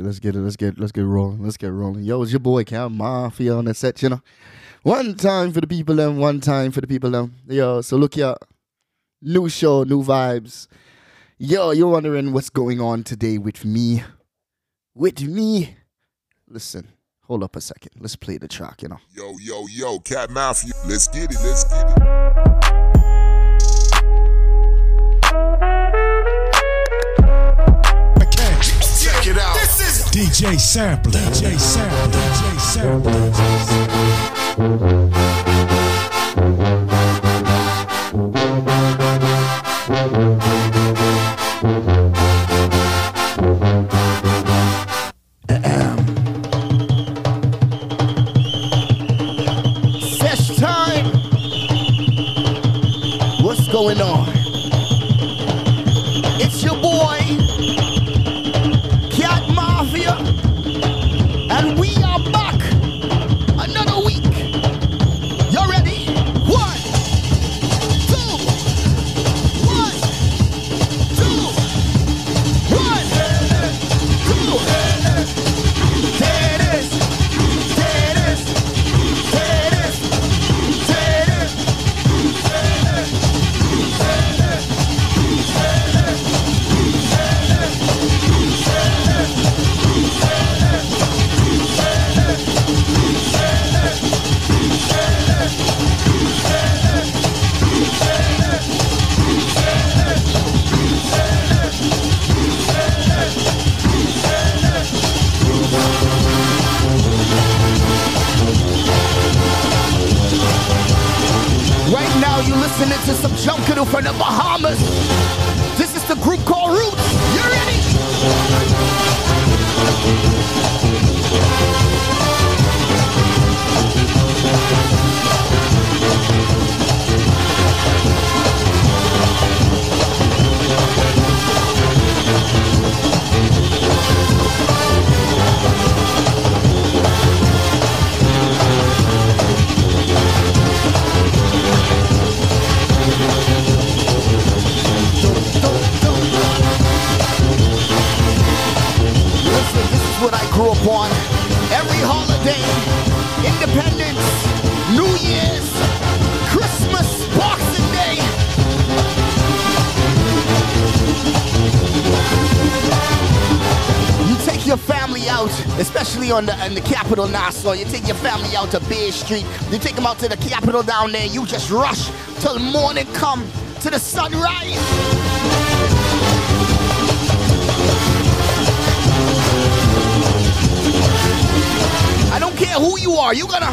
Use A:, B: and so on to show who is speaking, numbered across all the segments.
A: Let's get it. Let's get let's get rolling. Let's get rolling. Yo, it's your boy Cam Mafia on the set, you know. One time for the people and one time for the people them. Yo, so look here. New show, new vibes. Yo, you're wondering what's going on today with me. With me. Listen, hold up a second. Let's play the track, you know.
B: Yo, yo, yo, Cat Mafia. Let's get it, let's get it.
C: DJ Sampler. DJ Sampler. DJ Sampler.
A: On the in the capital Nassau. You take your family out to Bay Street. You take them out to the capital down there. You just rush till morning come to the sunrise. I don't care who you are. You gonna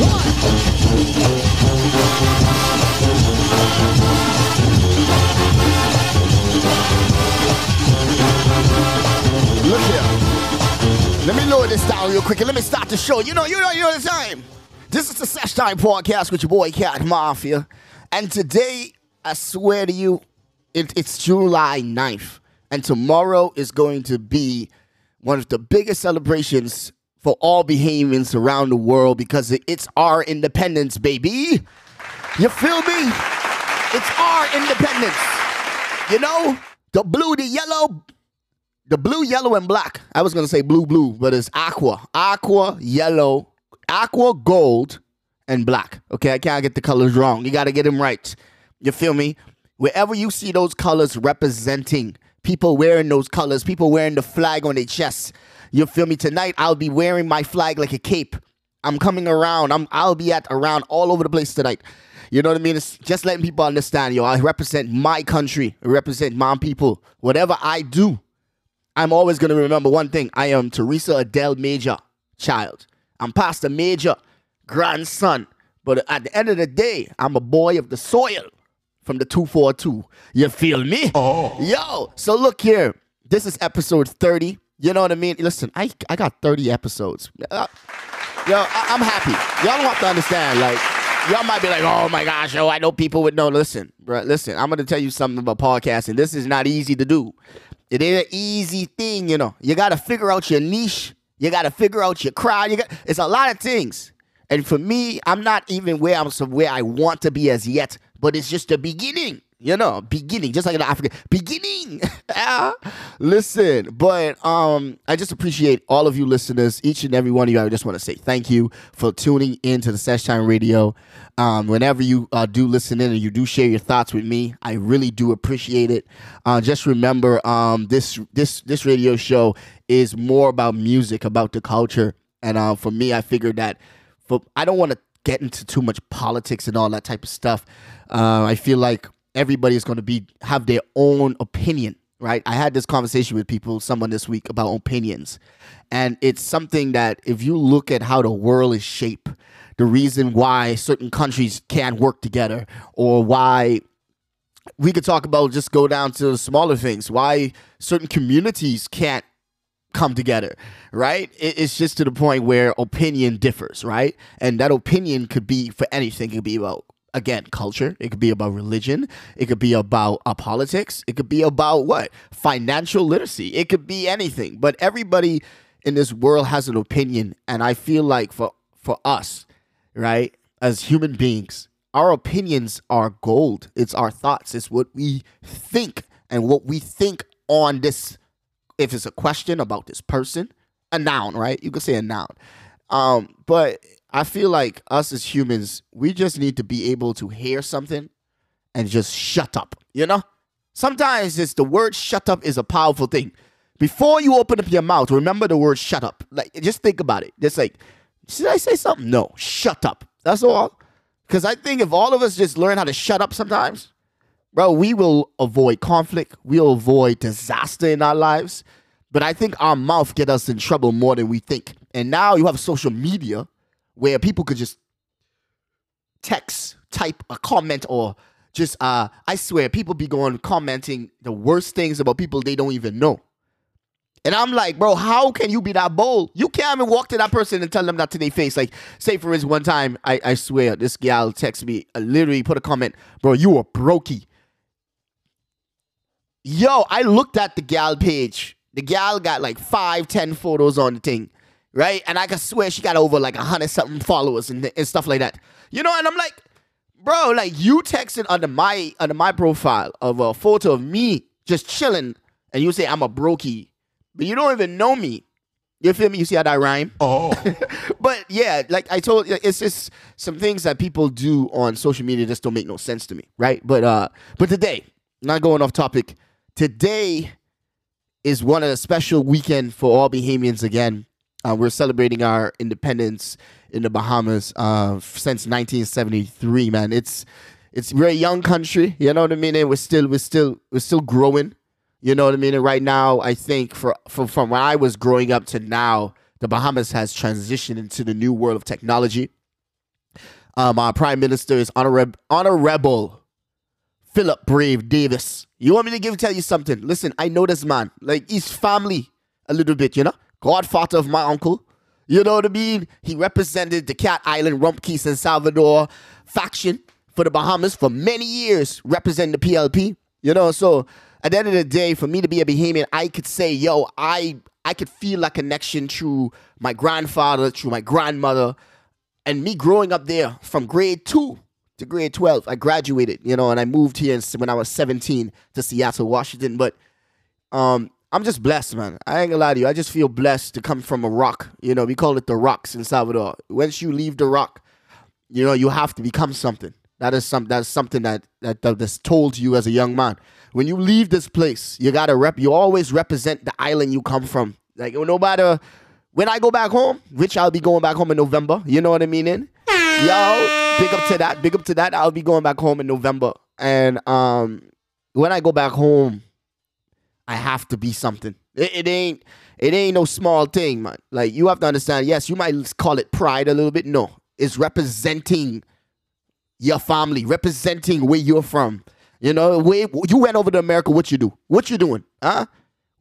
A: one. Look here. Let me lower this down real quick and let me start the show. You know, you know, you know the time. This is the Sesh Time Podcast with your boy Cat Mafia. And today, I swear to you, it, it's July 9th. And tomorrow is going to be one of the biggest celebrations for all Bahamians around the world because it's our independence, baby. You feel me? It's our independence. You know, the blue, the yellow, the blue, yellow, and black. I was gonna say blue, blue, but it's aqua, aqua, yellow, aqua, gold, and black. Okay, I can't get the colors wrong. You gotta get them right. You feel me? Wherever you see those colors representing people wearing those colors, people wearing the flag on their chest. You feel me? Tonight I'll be wearing my flag like a cape. I'm coming around. I'm I'll be at around all over the place tonight. You know what I mean? It's just letting people understand, yo. I represent my country. I represent my people. Whatever I do, I'm always going to remember one thing. I am Teresa Adele Major child. I'm Pastor Major grandson. But at the end of the day, I'm a boy of the soil from the 242. You feel me? Oh. Yo, so look here. This is episode 30. You know what I mean? Listen, I, I got 30 episodes. Uh, yo, I, I'm happy. Y'all don't have to understand. Like, y'all might be like, oh my gosh, yo, I know people would know. Listen, bro, listen, I'm going to tell you something about podcasting. This is not easy to do. It ain't an easy thing, you know. You got to figure out your niche. You got to figure out your crowd. You got, it's a lot of things. And for me, I'm not even where I'm where I want to be as yet, but it's just the beginning. You know, beginning, just like in Africa, beginning. Ah, Listen, but um, I just appreciate all of you listeners, each and every one of you. I just want to say thank you for tuning into the Sesh Time Radio. Um, whenever you uh, do listen in and you do share your thoughts with me, I really do appreciate it. Uh, just remember, um, this this this radio show is more about music, about the culture, and uh, for me, I figured that for I don't want to get into too much politics and all that type of stuff. Uh, I feel like everybody is going to be have their own opinion, right? I had this conversation with people, someone this week about opinions, and it's something that if you look at how the world is shaped, the reason why certain countries can't work together, or why we could talk about just go down to smaller things, why certain communities can't come together, right? It's just to the point where opinion differs, right? And that opinion could be for anything. It could be about again culture. It could be about religion. It could be about uh, politics. It could be about what financial literacy. It could be anything. But everybody in this world has an opinion, and I feel like for for us, right, as human beings, our opinions are gold. It's our thoughts. It's what we think and what we think on this if it's a question about this person, a noun, right? You could say a noun. Um, but I feel like us as humans, we just need to be able to hear something and just shut up, you know? Sometimes it's the word shut up is a powerful thing. Before you open up your mouth, remember the word shut up. Like just think about it. Just like, should I say something? No, shut up. That's all. Because I think if all of us just learn how to shut up sometimes, bro, we will avoid conflict. We'll avoid disaster in our lives. But I think our mouth get us in trouble more than we think. And now you have social media where people could just text, type a comment, or just uh I swear people be going commenting the worst things about people they don't even know. And I'm like, bro, how can you be that bold? You can't even walk to that person and tell them that to their face. Like, say for instance, one time, I, I swear, this gal text me, uh, literally put a comment, bro, you a brokey. Yo, I looked at the gal page. The gal got like five, ten photos on the thing, right? And I can swear she got over like a hundred something followers and, and stuff like that. You know, and I'm like, bro, like you texting under my under my profile of a photo of me just chilling, and you say I'm a brokey, but you don't even know me. You feel me? You see how that rhyme?
C: Oh.
A: but yeah, like I told you, it's just some things that people do on social media just don't make no sense to me, right? But uh, but today, not going off topic, today is one of the special weekend for all Bahamians again. Uh, we're celebrating our independence in the Bahamas uh, since 1973. Man, it's it's we're a young country. You know what I mean? And we're still we're still we're still growing. You know what I mean? And right now, I think for, for from when I was growing up to now, the Bahamas has transitioned into the new world of technology. Um, our prime minister is honorable, honorable Philip Brave Davis. You want me to give tell you something? Listen, I know this man. Like he's family a little bit, you know. Godfather of my uncle. You know what I mean? He represented the Cat Island Rum Cays and Salvador faction for the Bahamas for many years, representing the PLP. You know, so at the end of the day, for me to be a Bahamian, I could say, yo, I I could feel a connection through my grandfather, through my grandmother, and me growing up there from grade two to grade 12 i graduated you know and i moved here when i was 17 to seattle washington but um i'm just blessed man. I ain't gonna lie to you. I just feel blessed to come from a rock. You know we call it the rocks in salvador. Once you leave the rock you know you have to become something. That is some that's something that, that that that's told you as a young man. When you leave this place you gotta rep you always represent the island you come from. Like no matter when i go back home which i'll be going back home in november you know what i mean in? Yo big up to that big up to that. I'll be going back home in november. And um when i go back home i have to be something it, it ain't it ain't no small thing man like you have to understand yes you might call it pride a little bit no it's representing your family, representing where you're from. You know, where you went over to America, what you do? What you doing? Huh?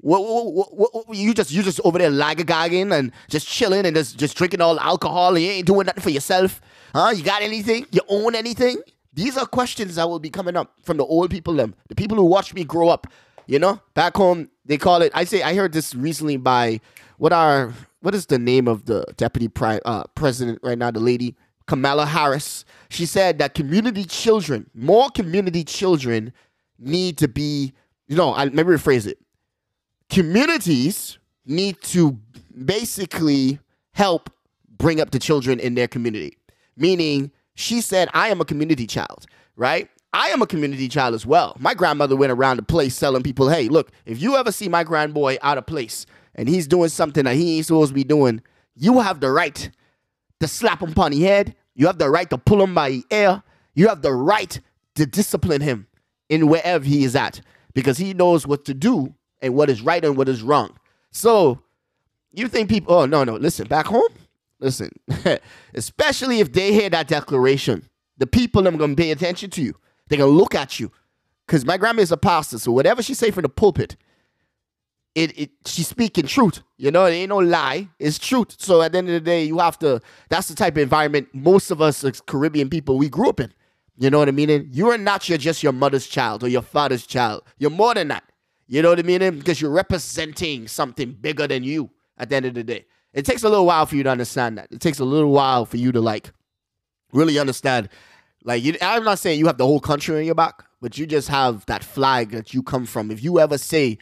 A: What, what, what, what- you just you just over there laggagging and just chilling and just just drinking all alcohol and you ain't doing nothing for yourself? Huh? You got anything? You own anything? These are questions that will be coming up from the old people, them, the people who watched me grow up. You know, back home they call it. I say I heard this recently by what are what is the name of the deputy prime uh, president right now? The lady Kamala Harris. She said that community children, more community children, need to be, you know, I, let me rephrase it. Communities need to basically help bring up the children in their community. Meaning, she said, I am a community child, right? I am a community child as well. My grandmother went around the place telling people, hey, look, if you ever see my grandboy out of place and he's doing something that he ain't supposed to be doing, you have the right to slap him upon the head. You have the right to pull him by the ear. You have the right to discipline him in wherever he is at because he knows what to do and what is right and what is wrong. So you think people, oh, no, no, listen, back home, listen, especially if they hear that declaration, the people going to pay attention to you. They're going to look at you because my grandma is a pastor. So whatever she say from the pulpit, it, it she's speaking truth. You know, it ain't no lie. It's truth. So at the end of the day, you have to. That's the type of environment most of us as Caribbean people we grew up in. You know what I mean? You are not your, just your mother's child or your father's child. You're more than that. You know what I mean? Because you're representing something bigger than you. At the end of the day, it takes a little while for you to understand that. It takes a little while for you to like really understand. Like, you, I'm not saying you have the whole country on your back, but you just have that flag that you come from. If you ever say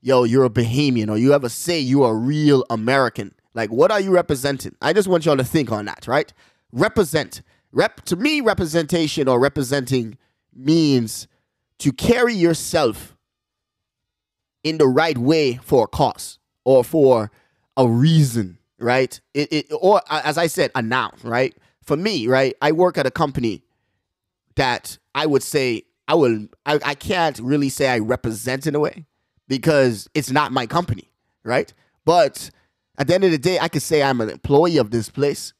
A: yo, you're a Bahamian, or you ever say you're a real American. Like, what are you representing? I just want y'all to think on that, right? Represent. Rep to me, representation or representing means to carry yourself in the right way for a cause or for a reason, right? It, it or as I said, a noun, right? For me, right? I work at a company that I would say I will I, I can't really say I represent in a way because it's not my company, right? But at the end of the day, I could say I'm an employee of this place.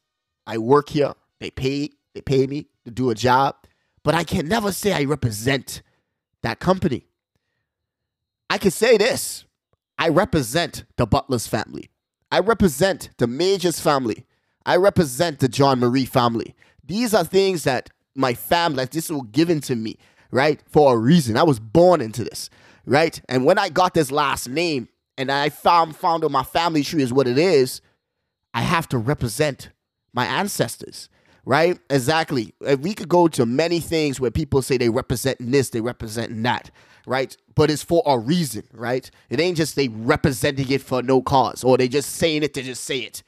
A: I work here. They pay they pay me to do a job, but I can never say I represent that company. I can say this. I represent the Butler's family. I represent the Majors family. I represent the John Marie family. These are things that my family, like this was given to me, right? For a reason. I was born into this right? And when I got this last name and I found found out my family tree is what it is, I have to represent my ancestors, right? Exactly. We could go to many things where people say they represent this, they represent that, right? But it's for a reason, right? It ain't just they representing it for no cause or they just saying it to just say it,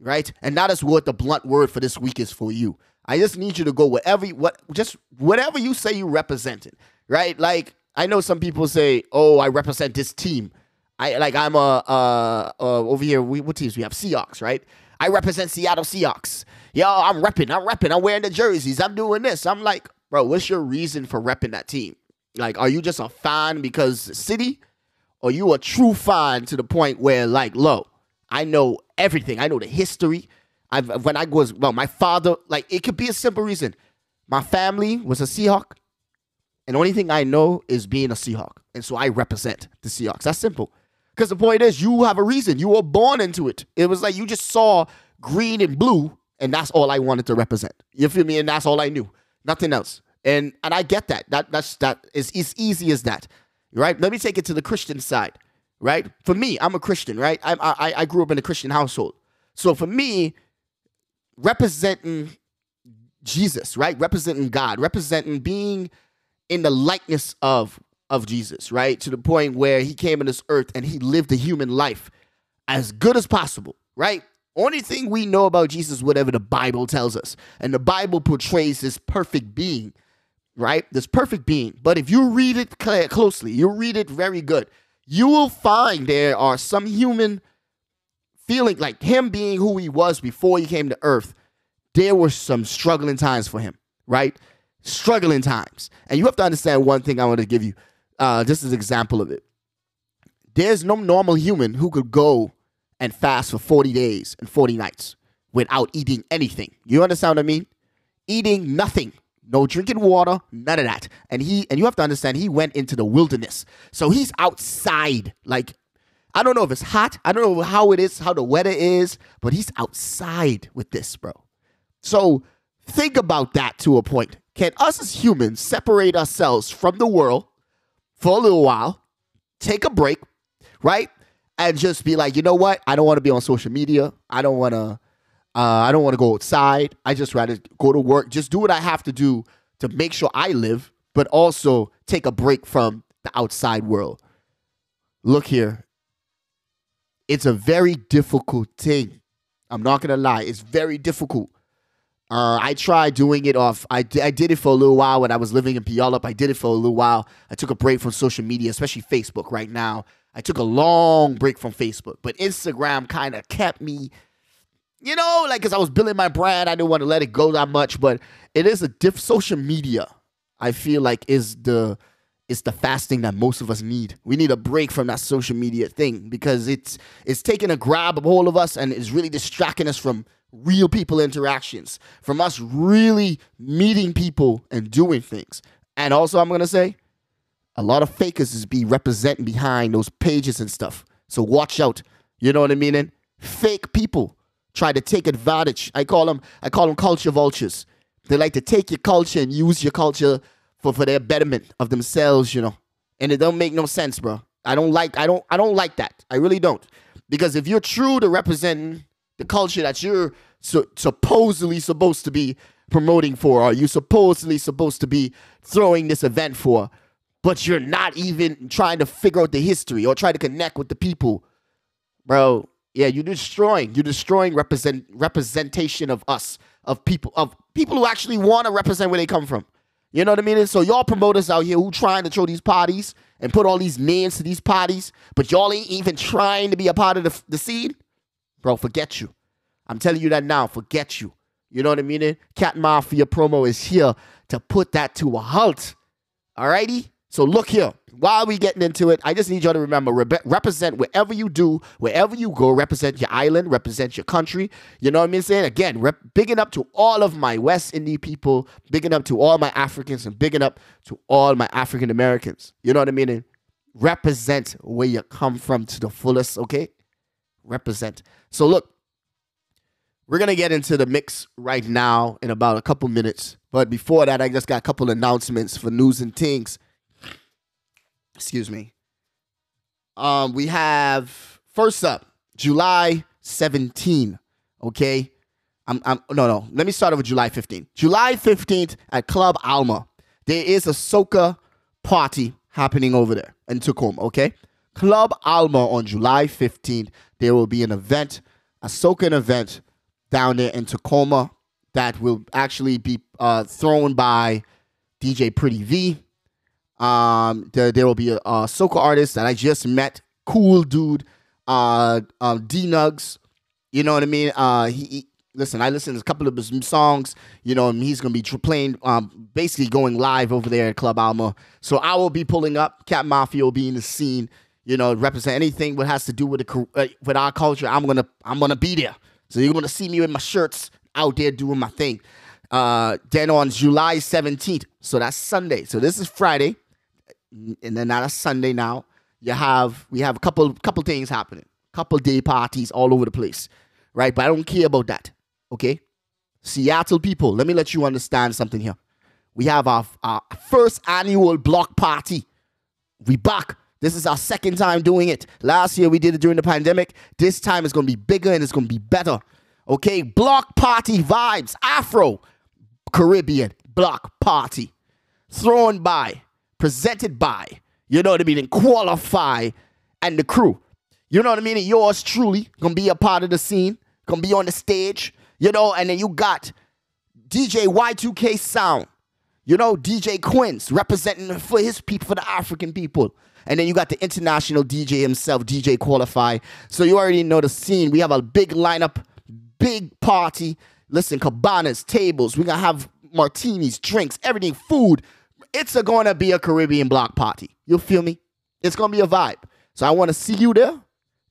A: right? And that is what the blunt word for this week is for you. I just need you to go wherever what just whatever you say you represent it, right? Like I know some people say, "Oh, I represent this team." I like I'm a uh, uh over here. We, what teams we have? Seahawks, right? I represent Seattle Seahawks. Yo, I'm repping. I'm repping. I'm wearing the jerseys. I'm doing this. I'm like, bro, what's your reason for repping that team? Like, are you just a fan because city, or you a true fan to the point where, like, low, I know everything. I know the history. I've when I was well, my father, like, it could be a simple reason. My family was a Seahawk. And the only thing I know is being a Seahawk. And so I represent the Seahawks. That's simple. Because the point is, you have a reason. You were born into it. It was like you just saw green and blue, and that's all I wanted to represent. You feel me? And that's all I knew. Nothing else. And and I get that. That that's that is as easy as that. Right? Let me take it to the Christian side. Right? For me, I'm a Christian, right? I I, I grew up in a Christian household. So for me, representing Jesus, right? Representing God, representing being in the likeness of of Jesus, right? To the point where he came in this earth and he lived a human life as good as possible, right? Only thing we know about Jesus, whatever the Bible tells us. And the Bible portrays this perfect being, right? This perfect being. But if you read it closely, you read it very good, you will find there are some human feeling like him being who he was before he came to earth. There were some struggling times for him, right? struggling times. And you have to understand one thing I want to give you, uh, just as an example of it. There's no normal human who could go and fast for 40 days and 40 nights without eating anything. You understand what I mean? Eating nothing. No drinking water, none of that. And he and you have to understand he went into the wilderness. So he's outside. Like I don't know if it's hot. I don't know how it is, how the weather is, but he's outside with this, bro. So think about that to a point. Can us as humans separate ourselves from the world for a little while, take a break, right? And just be like, you know what? I don't want to be on social media. I don't want to. Uh, I don't want to go outside. I just rather go to work. Just do what I have to do to make sure I live, but also take a break from the outside world. Look here. It's a very difficult thing. I'm not gonna lie. It's very difficult. Uh, I tried doing it off. I, I did it for a little while when I was living in Puyallup. I did it for a little while. I took a break from social media, especially Facebook right now. I took a long break from Facebook, but Instagram kind of kept me, you know, like because I was building my brand. I didn't want to let it go that much, but it is a diff. Social media, I feel like, is the is the fasting that most of us need. We need a break from that social media thing because it's it's taking a grab of all of us and it's really distracting us from real people interactions, from us really meeting people and doing things. And also, I'm gonna say, a lot of fakers is be representing behind those pages and stuff. So watch out. You know what I mean? And fake people try to take advantage. I call them I call them culture vultures. They like to take your culture and use your culture for, for their betterment of themselves, you know. And it don't make no sense, bro. I don't like I don't I don't like that. I really don't. Because if you're true to representing the culture that you're supposedly supposed to be promoting for, or you supposedly supposed to be throwing this event for, but you're not even trying to figure out the history or try to connect with the people, bro. Yeah, you're destroying. You're destroying represent representation of us, of people, of people who actually want to represent where they come from. You know what I mean? And so y'all promoters out here who trying to throw these parties and put all these names to these parties, but y'all ain't even trying to be a part of the, the scene, bro. Forget you. I'm telling you that now. Forget you. You know what I mean? Cat Mafia promo is here to put that to a halt. Alrighty? So look here. While we getting into it, I just need y'all to remember rebe- represent wherever you do, wherever you go, represent your island, represent your country. You know what I mean? Saying again, rep- bigging up to all of my West Indian people, bigging up to all my Africans, and bigging up to all my African Americans. You know what I mean? And represent where you come from to the fullest, okay? Represent. So look, we're gonna get into the mix right now in about a couple minutes. But before that, I just got a couple announcements for news and things. Excuse me. Um, we have first up July 17. Okay. I'm, I'm no no. Let me start with July 15th. July 15th at Club Alma. There is a soca party happening over there in Tacoma. Okay. Club Alma on July 15th. There will be an event, a soca event down there in Tacoma that will actually be uh, thrown by DJ Pretty V. Um, there, there will be a, a soca artist that I just met, cool dude, uh, um, D Nugs. You know what I mean? Uh, he, he listen. I listened to a couple of his songs. You know, and he's gonna be playing, um, basically going live over there at Club Alma. So I will be pulling up. Cat Mafia will be in the scene. You know, represent anything what has to do with the uh, with our culture. I'm gonna I'm gonna be there. So you're gonna see me with my shirts out there doing my thing. Uh, then on July 17th, so that's Sunday. So this is Friday and then not a Sunday now. You have we have a couple couple things happening, couple day parties all over the place, right? But I don't care about that. Okay, Seattle people, let me let you understand something here. We have our, our first annual block party. We back. This is our second time doing it. Last year we did it during the pandemic. This time it's gonna be bigger and it's gonna be better. Okay, block party vibes, Afro, Caribbean block party, thrown by presented by, you know what I mean, and qualify and the crew. You know what I mean? And yours truly gonna be a part of the scene, gonna be on the stage, you know, and then you got DJ Y2K Sound, you know, DJ Quince representing for his people, for the African people. And then you got the international DJ himself, DJ Qualify. So you already know the scene. We have a big lineup, big party. Listen, cabanas, tables. We're gonna have martinis, drinks, everything, food, it's a gonna be a Caribbean block party. You feel me? It's gonna be a vibe. So I want to see you there.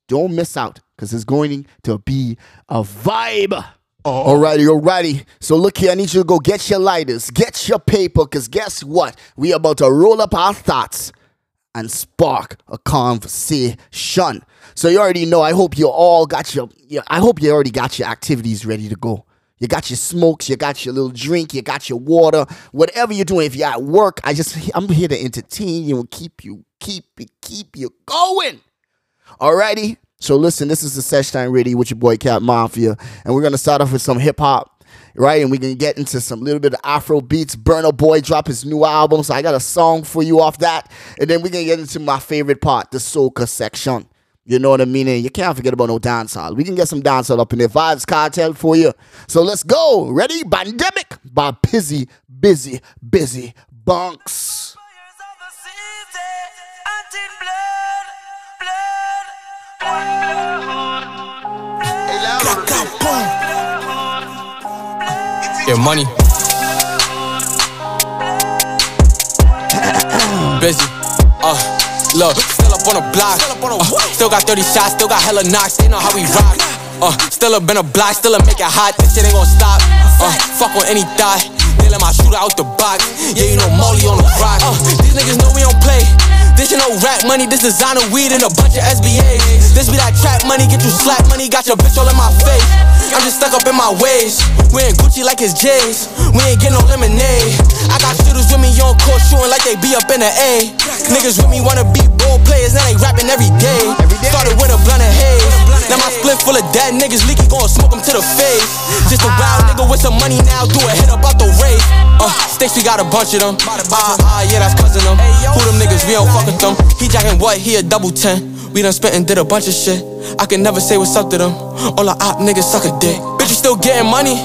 A: Don't miss out because it's going to be a vibe. Alrighty, alrighty. So look here, I need you to go get your lighters, get your paper, because guess what? We about to roll up our thoughts and spark a conversation. So you already know. I hope you all got your. Yeah, I hope you already got your activities ready to go. You got your smokes, you got your little drink, you got your water, whatever you're doing. If you're at work, I just I'm here to entertain you and keep you, keep it, keep you going. Alrighty. So listen, this is the Sesh Time Radio with your boy Cat Mafia, and we're gonna start off with some hip hop. right? And we can get into some little bit of Afro beats. Burna Boy drop his new album, so I got a song for you off that. And then we can get into my favorite part, the soca section. You know what I mean? And you can't forget about no dancehall. We can get some dancehall up in there. Vybz Kartel for you. So let's go. Ready? Pandemic by Busy, Busy, Busy Bunks.
D: Yeah, money. Busy. Look, still up on the block. Uh, still got 30 shots, still got hella knocks. They know how we rock. Uh, still up in the block, still up make it hot. This shit ain't gon' stop. Uh, fuck on any thought. They let my shooter out the box. Yeah, you know Molly on the rock. Uh, these niggas know we don't play. This ain't no rap money, this designer weed and a bunch of SBAs. This be that trap money, get you slap money, got your bitch all in my face. I'm just stuck up in my ways. We ain't Gucci like his J's. We ain't get no lemonade. I got shooters with me on court shooting like they be up in the A. Niggas with me wanna be role players, now they rapping every day. Started with a blunt of haze. Now my split full of dead niggas, leaky gon' smoke them to the face. Just a wild nigga with some money now, do a hit up out the race. Uh, we got a bunch of them. Ah, ah, yeah, that's cousin them. Who them niggas, we don't fuck with them. He jacking what? He a double ten. We done spent and did a bunch of shit. I can never say what's up to them. All the op niggas suck a dick. Bitch, you still getting money?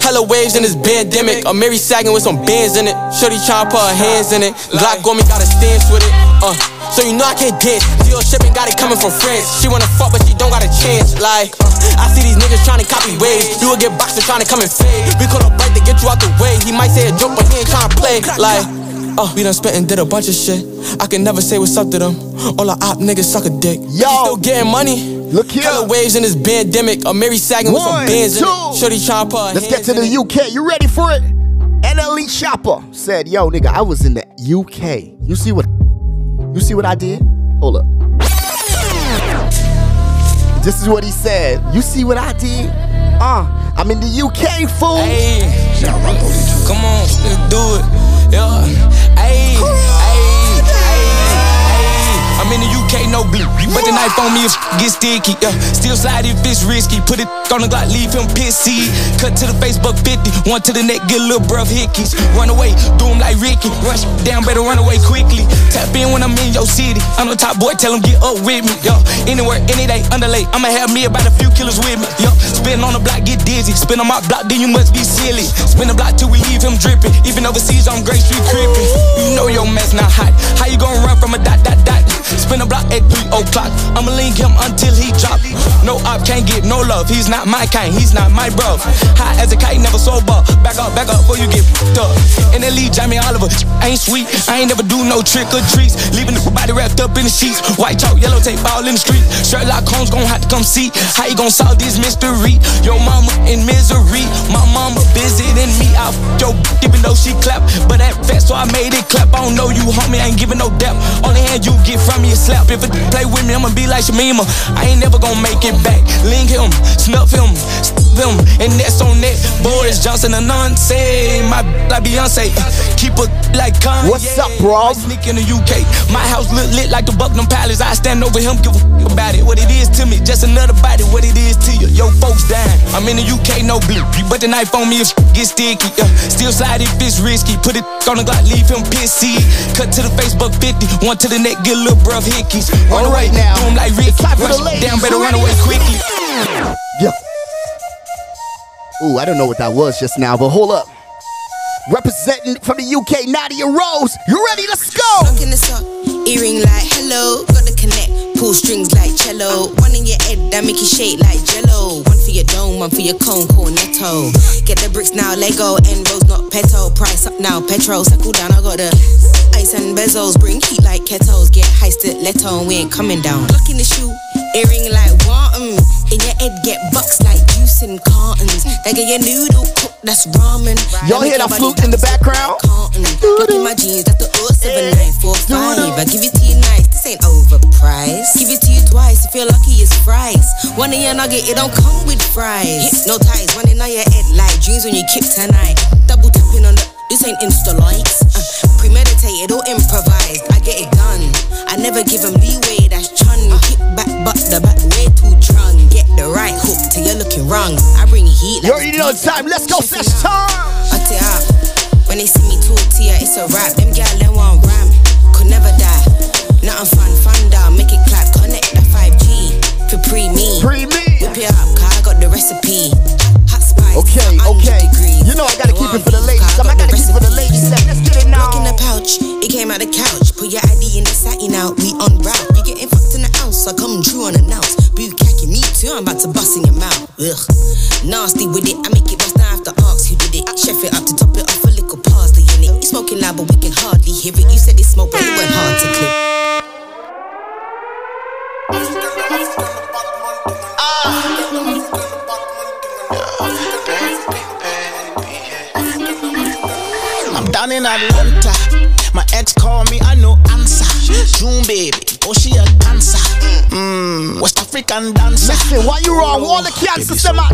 D: Hella waves in this pandemic. A Mary sagging with some bands in it. Shorty tryna put her hands in it. Glock on me, got a stance with it. Uh, so you know I can't dance. Deal shipping, got it coming from France. She wanna fuck, but she don't got a chance. Like, uh, I see these niggas tryna copy waves. You will get boxed and tryna come and fade. We call a bite to get you out the way. He might say a joke, but he ain't tryna play. Like, uh, we done spent and did a bunch of shit. I can never say what's up to them. All the op niggas suck a dick.
A: Yo.
D: Still getting money?
A: Look here.
D: Hella waves in this pandemic. A Mary sagging with some bands in it. Shorty put her
A: Let's get to the. UK. You ready for it? NLE Choppa said, "Yo, nigga, I was in the UK. You see what? You see what I did? Hold up. This is what he said. You see what I did? Uh, I'm in the UK, fool.
D: Hey, come on, let's do it. Yeah, hey, hey, hey. I'm in the UK, no blue. But the knife on me if get sticky. Yeah, still slide if it's risky. Put it on the Glock, leave him pissy. Cut to the Facebook 50, one to the neck, get a little bruv hickeys. Run away, do him like Ricky. Rush down, better run away quickly. Tap in when I'm in your city. I'm the top boy, tell him get up with me. Yo, anywhere, any day, underlay. I'ma have me about a few killers with me. Yo, spin on the block, get dizzy. Spin on my block, then you must be silly. Spin the block till we leave him dripping. Even overseas, on Great Street creeping. You know your mess not hot. How you gonna run from a dot, dot, dot? Spin the block at 3 o'clock. I'ma link him until he drop. No op can't get no love. He's not my kind, he's not my bro. High as a kite, never sober. Back up, back up before you get fucked up. In the lead, Jamie Oliver. Ain't sweet, I ain't never do no trick or treats. Leaving the body wrapped up in the sheets. White chalk, yellow tape all in the street. Sherlock Holmes gon' have to come see how you gon' solve this mystery. Your mama in misery, my mama busy visiting me. I b- even though she clap, but that fast so I made it clap. I don't know you, homie, I ain't giving no depth. Only hand you get from me is slap. If it play with me, I'ma be like Shamima. I ain't never gon' make it back. Link him, snuff him, stuff him, and that's on that. Boris Johnson and Nonce, my like Beyonce. Keep it like Kanye.
A: What's up, bro?
D: I sneak in the UK. My house look lit like the Buckingham Palace. I stand over him, give a f- about it. What it is to me, just another body. What it is to you, yo folks dying. I'm in the UK, no blue. But the knife on me if get sticky. Yeah. Still slide if it's risky. Put it on the Glock, leave him pissy. Cut to the Facebook 50, one to the neck, get a little bruv hickeys. Run
A: All right
D: away,
A: now.
D: do him like Ricky.
A: It's time for the ladies.
D: down, better run away quickly.
A: Yeah. Ooh, I don't know what that was just now, but hold up. Representing from the UK, Nadia Rose. You ready? Let's go.
E: Looking this up, earring like hello, got the connect, pull strings like cello. One in your head that make you shake like jello. One for your dome, one for your cone, cornetto. Get the bricks now, Lego and rose not peto. Price up now, petrol, settle down. I got the ice and bezels, bring heat like kettles. Get high stiletto, we ain't coming down. Look in the shoe, earring like Warren. In your head, get bucks like juice and cartons. They get your noodle cooked, that's ramen.
A: Y'all hear that flute in the background?
E: Look in my jeans, that's the 07945. I give it to you nice, this ain't overpriced. Give it to you twice if you're lucky, it's fries. One in your nugget, it don't come with fries. No ties, running on your head like dreams when you kick tonight. Double tapping on the, this ain't insta likes. Premeditated or improvised, I get it done. I never give them leeway, that's chun. Kick back, but the back way too drunk. Get the right hook till you're looking wrong. I bring heat sweet
A: You
E: like
A: already know time. Let's go, sesh time.
E: I tell ya, when they see me talk to ya, it's a rap. Them gal them want ram, could never die. Nothing fun, fun down, make it clap, connect that 5G. For pre me,
A: Pre me.
E: whip it up, cause I got the recipe. Hot spice,
A: Okay, okay.
E: degrees.
A: You know I gotta keep it for the ladies. I
E: got
A: gotta
E: the
A: keep it for the ladies. Let's it now.
E: Lock in the pouch, it came out of the couch. Put your ID in the satin out, we on route. You getting fucked in the house, I come true unannounced. Bukkake, you need to, I'm about to bust in your mouth. Ugh. Nasty with it, I make it bust, I have to ask who did it. Chef it up to top it off a little parsley in it. You smoking loud, but we can hardly hear it. You said it smoke, but it went hard to clip. Ah.
F: I'm down in Atlanta. My ex call me, I no answer. June baby, oh she a dancer. Mmm, West African dancer.
A: Listen, why you wrong? All the cancer them out.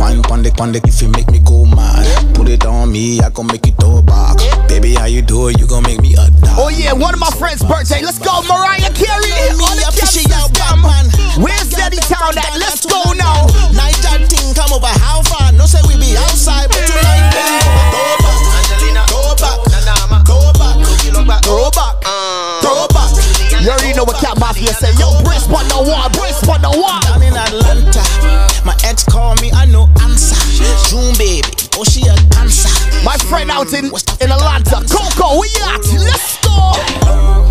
F: Wine pon the pon if you make me go mad. Put it on me, I gon' make it throw back. Baby, how you do it? You gon' make me a dog.
A: Oh yeah, one of my friends' birthday. Let's go, Mariah Carey. All the cancer
F: it out,
A: them.
F: Batman.
A: Where's Daddy Town at? Let's go now.
F: Niger thing come over how far? No say we be outside, but tonight
A: You already know what Cat Mafia say. Yo, brace on the wall, brace on the wall.
F: down in Atlanta. My ex call me, I no answer. June baby, oh she a dancer.
A: My friend out in, in Atlanta, Coco, we at? Let's go.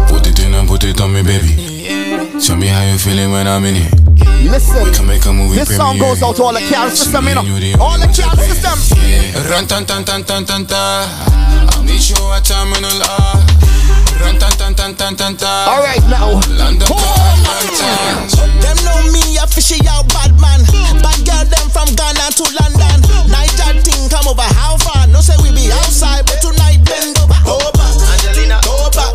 G: Put it in and put it on me, baby. Show me how you feeling when I'm in it.
A: Listen, we
G: Can make a movie
A: this song goes out to all the camp system, you know.
G: Me and you the
A: All the
G: only
A: camp
G: one to
A: system.
G: play. Yeah. Run tan tan tan tan tan tan. I'm not sure what time in the law. Run tan tan tan tan tan tan.
A: All right, now.
G: London to
A: Oh,
G: Atlanta.
F: Them know me, I fishy out bad man. Bad girl, them from Ghana to London. Niger thing come over how far? No say we be outside, but tonight bend over. Go back, Angelina. Go back,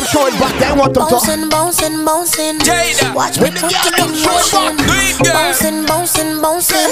A: When the girl them showing back, they want them to.
H: Bouncing, bouncing, bouncing.
D: Jada.
H: Watch me put it
A: them
H: in motion.
A: back.
D: Do girl.
H: Bouncing, bouncing, bouncing.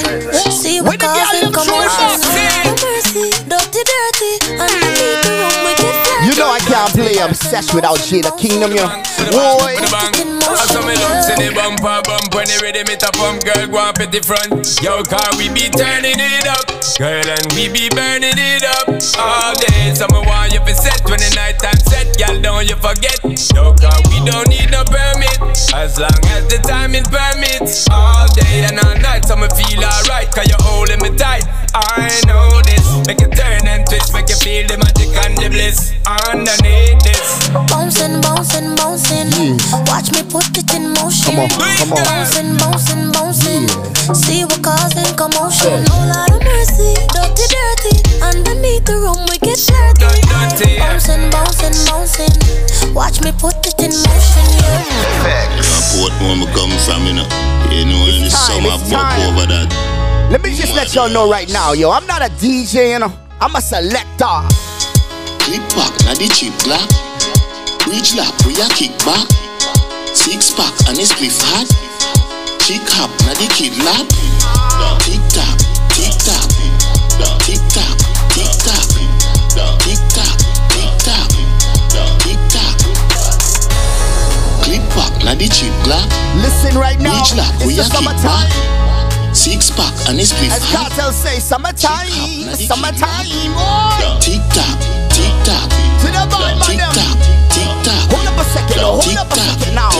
H: See what
A: the girl
H: causing
A: them showing
H: commotion.
A: back.
H: No mercy, dirty, dirty. Underneath the room we get dirty.
A: You know I can't play obsessed without Jada Kingdom, you know. Boy,
D: With. I saw me lumps in the bumper bump when they ready me to pump girl go up at the front. Yo car we be turning it up, girl and we be burning it up all day. So me want you for set when the night time set, girl don't you forget. Yo car we don't need no permit as long as the timing permits. All day and all night, so me feel alright 'cause you're holding me tight. I know this, make you turn and twist, make you feel the magic and the bliss underneath this.
H: Bouncing, bouncing, bouncing. Watch me put it in motion.
A: Come on, come on.
H: Bouncing, bouncing, bouncing. See what causing commotion. No lot of mercy, dirty, dirty. Underneath the room we get dirty.
D: Dirty, dirty, yeah.
H: Bouncing, bouncing, bouncing. Watch me put it in motion, yeah.
I: Port where me come from, you know. You know, in the summer,
A: it's
I: over that.
A: let me just let y'all know right now, yo. I'm not a DJ, you know. I'm a selector.
I: Clip back, na the chip black. Reach lap, we a kick back. Six pack, and it's spliff hot. Chick hop, na the kid lap. Tick tick the chip black.
A: Listen right now.
I: Reach
A: It's
I: we a kick back. Six pack, and it's spliff
A: As. Kartel say, summertime. Summertime. Oh,
I: Tick tock, tick tock.
A: to the man
I: Tick tock, tick tock.
A: Hold up a second. Hold up a second now.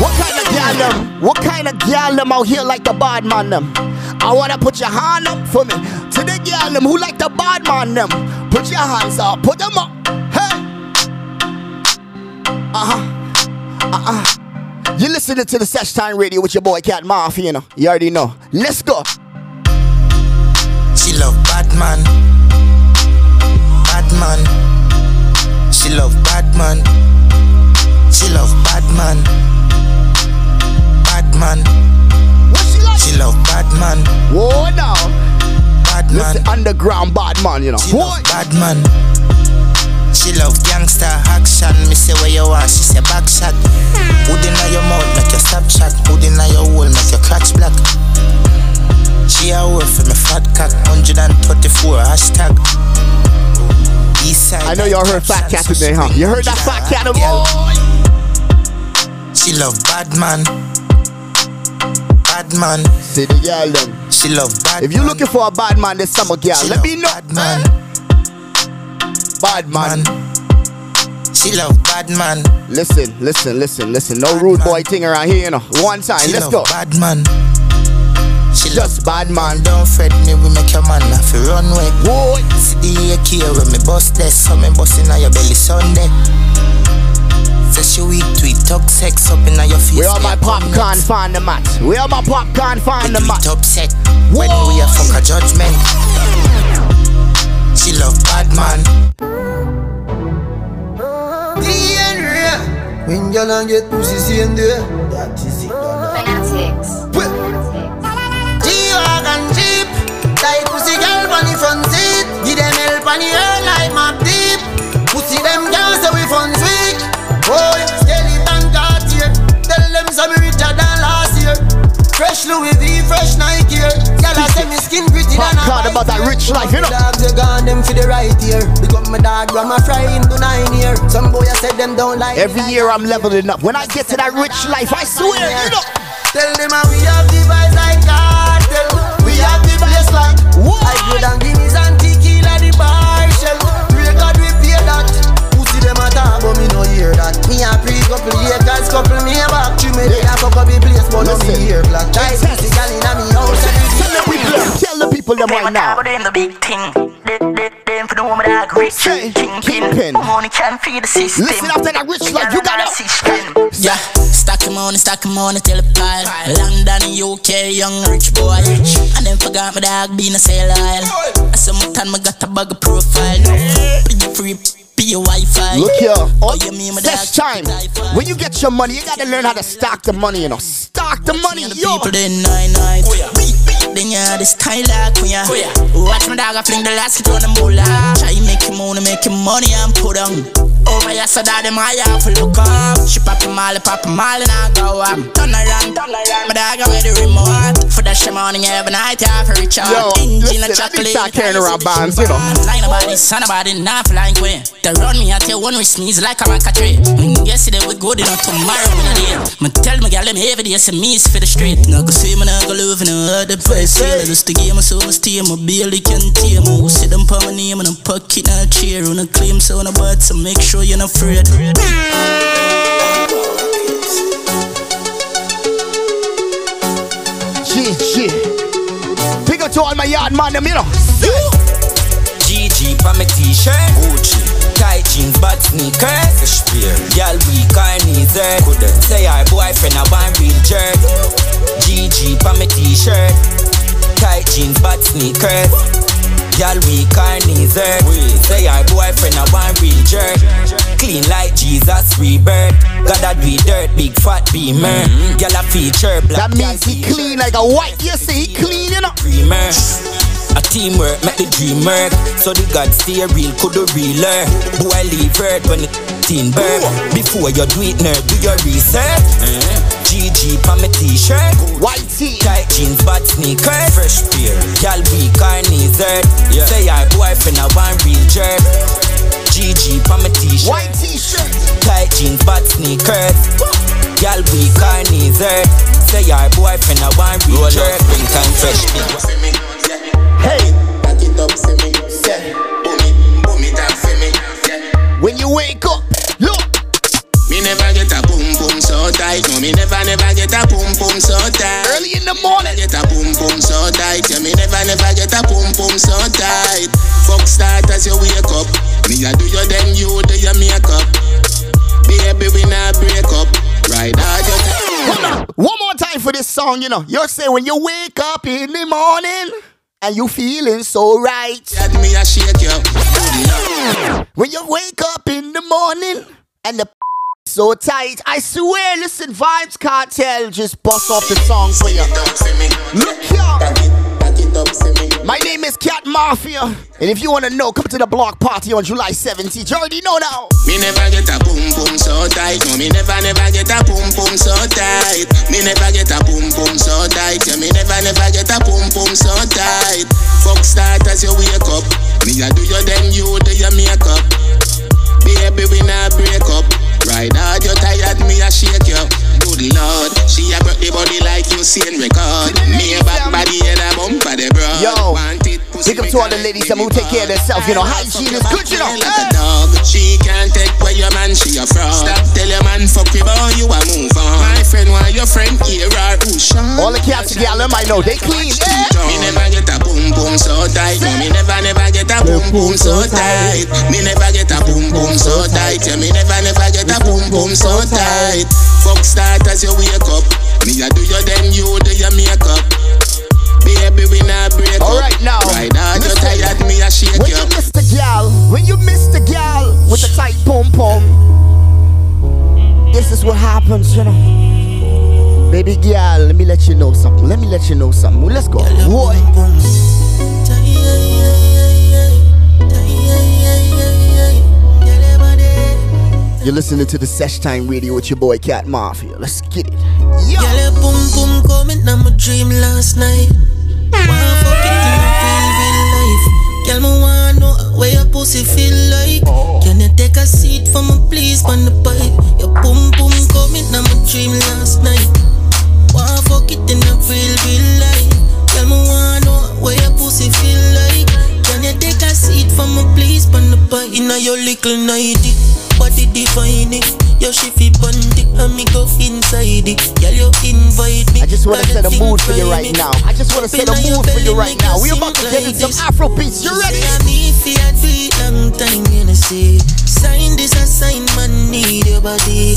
A: What kind of gal them? What kind of gal them out here like the bad man them? I wanna put your hand up for me. To the gal them who like the bad man them. Put your hands up, put them up. Hey. Uh-huh. Uh-uh. You listening to the Sesh Time Radio with your boy Cat Mafia, you know. You already know. Let's go.
F: She love Batman. Batman. She love Batman. She love Batman. Batman.
A: What she like?
F: She love Batman.
A: Whoa now.
F: Batman.
A: Listen, underground Batman, you know.
F: She love Batman. She love gangster action. Me say where you are, she say back shot. Hood inna your mouth, make your stop shot. Hood inna your hole, make your crotch black. She a work for me fat cock. 134 hashtag. East.
A: I know y'all heard Fat Cat today, huh? You heard that Fat Cat? Boy.
J: She love bad man. Bad man.
A: See the girl them.
J: She love bad
A: If you're looking for a bad man, this summer girl,
J: She
A: let me know.
J: Bad man.
A: Bad man.
J: She love bad man.
A: Listen, listen, listen, listen. No rude boy thing around here, you know. One time,
J: She
A: let's go.
J: Bad man. She
A: Just bad man.
J: Don't fret me, we make your man have to run away.
A: Boy.
J: See the AK when me bust this, so me bust in your belly Sunday. Say she weak it, talk sex up in your face.
A: Where all my popcorn find the mat? Where all my popcorn find the
J: We
A: mat?
J: upset when we a fuck a judgment.
K: Y'all and get pussy same day, that is it. G-Wagon Jeep, tight pussy girl on the front seat. Give them help on the air like map deep. Pussy them girls say we fun sweet. Oh, skeleton got here. Tell them some richer than last year. Fresh Louis V, fresh Nike here. Girl, I say me skin pretty than a
A: Popcorn about that rich life, you know.
K: Dogs, you gone them for the right here. Become my dog, grandma fry into nine year. Some boy I said them don't like
A: Every year I'm leveling up. When I get to that rich life, I swear, you know.
K: Tell them how we have the vibes like cartel. We have the place like what? I good and guineas and tequila the bar shell. God we pay that. Pussy them a talk but me no hear that. Me a pre couple acres, couple me back. Three me they a fuck up the place but no me hear black. Pussy gal inna me house
A: them, tell the people them right now.
L: them the big thing. Them, them, them for the woman that rich
A: Say,
L: kingpin.
A: kingpin.
L: Money can feed the system.
A: Listen after that rich life, you got
L: it.
M: Yeah, stack him on, stack him on, tell a pile. London, UK, young rich boy. And then forgot my dog being a sale aisle. I saw my time, I got a bag of profile. Be free, be your Wi-Fi.
A: Look here.
M: Oh, you mean my dog?
A: Time. When you get your money, you gotta learn how to stock the money, you know. Stock the money, yo.
M: people they nine night. Oh, then yeah, this style like when ya. Watch my dog, I fling the last kid on the moolah. Try make him money, make him money and put on. Over here, so that them I have to look up. She pop him all, pop all, and I go up. Turn around, turn around. My dog, I wear the remote. For that shit morning, every night, I have to reach out.
A: Yo,
M: Engine
A: listen,
M: and
A: I
M: chocolate.
A: to start carrying around bands, you know.
M: Line about this, son about it, not flying queen. They run me here, one with me, it's like I'm a tree. Mm, Yesterday we good enough tomorrow when I did. Me tell me, girl, them heavy, they say me is for the street. No go see me, no go live no other place. Yeah, just the game, so much team, my barely can team. I see them put my name in a pocket, not chair. On a claim, so on a butt, so make sure you're not afraid.
A: Shit, shit. Big up to all my yard man, them, you know.
N: GG pa my t-shirt. Gucci. Tight jeans, bad sneakers. Fish spear Girl weak, her knees hurt Couldn't say her boyfriend a one real jerk. GG pa my t-shirt. Tight jeans, bad sneakers Girl her knees hurt Say her boyfriend a one real jerk Clean like Jesus rebirth Got that be dirt, big fat beamer Girl mm-hmm. a feature black
A: That means he clean like a white. You see, he clean, you know.
N: dreamer. A teamwork make the dream work. So the God stay real, could the realer. Boy leave earth when it teen birth. Before you do it, nerd, do your research. Mm-hmm. GG pa my t-shirt.
A: White tee.
N: Tight jeans, bad sneakers. Fresh pair. Y'all weak, her knees hurt. Say her boyfriend a one real jerk. GG pa my t-shirt.
A: White t-shirt.
N: Tight jeans, bad sneakers. Y'all weak, her knees hurt. Say her boyfriend a one real jerk. Roll Bring time fresh pink.
A: Hey.
I: Back it up, see me.
A: Say.
I: Boom it, boom it up, see me. Yeah.
A: When you wake up, look.
I: Me never get a boom boom so tight. No, me never never get a boom boom so tight.
A: Early in the morning.
I: Get a boom boom so tight. Yeah, me never never get a boom boom so tight. Fuck start as you wake up. Me I do you then you do your makeup. Baby, we not break up. Right out your
A: Hold on. One more time for this song, you know. You say when you wake up in the morning and you feeling so right.
I: Let me shake you.
A: When you wake up in the morning and the so tight, I swear, listen, Vybz Kartel just bust off the song for you. Look here. My name is Cat Mafia, and if you want to know, come to the block party on July 17th. You already know now.
I: Me never get a boom boom so tight. No, me never never get a boom boom so tight. Me never get a boom boom so tight. Yeah, me never never get a boom boom so tight. Fuck start as you wake up. Me a do you then you do your makeup. Baby, we not break up. Right hard, you tired, me a shake you. I broke the body like you seen record. Me a back body and a bump for the broad.
A: Yo,
I: Want it pussy
A: big up to all the ladies that will take care of themselves. You know, hygiene is good, you know.
I: Like a dog. She can't take where your man, she a fraud. Stop tell your man fuck you, boy, you a move on. My friend, why your friend here are who shot?
A: All the cats and gal, I know they clean. Yeah.
I: Me never get a boom boom so tight. No, me never never get a boom boom so tight. Me never get a boom boom so tight. Yeah, me never never get a boom boom so tight. Fuck start as you wake up. Me a do your then you do your makeup. Baby, we not break
A: All
I: up.
A: right, now,
I: Right now, you
A: listen.
I: tired, me a shake
A: When
I: you.
A: you miss the gal, when you miss the gal with the tight pom pom, this is what happens, you know. Baby gal, let me let you know something. Let me let you know something. Let's go. Boy. You're listening to the Sesh Time Radio with your boy Cat Mafia. Let's get it.
O: Yo. Girl, boom boom coming dream last night. Wanna fuck it in real, real life. Girl, me wanna know where your pussy feel like. Can you take a seat for me, please, on the pipe? Your boom boom coming dream last night. Wanna fuck it real, life. Girl, me wanna know where your pussy feel like. Can you take a seat for me, please, on the pipe? Your little nighty, body define it. Your shifty bundy, and me go inside it. Girl, you invite me.
A: I just wanna set a mood for you right now. I just wanna set a mood for you right now. We about to get in some Afro beats. You ready?
O: Say me if you had wait long time, you know Sign this sign, man need your body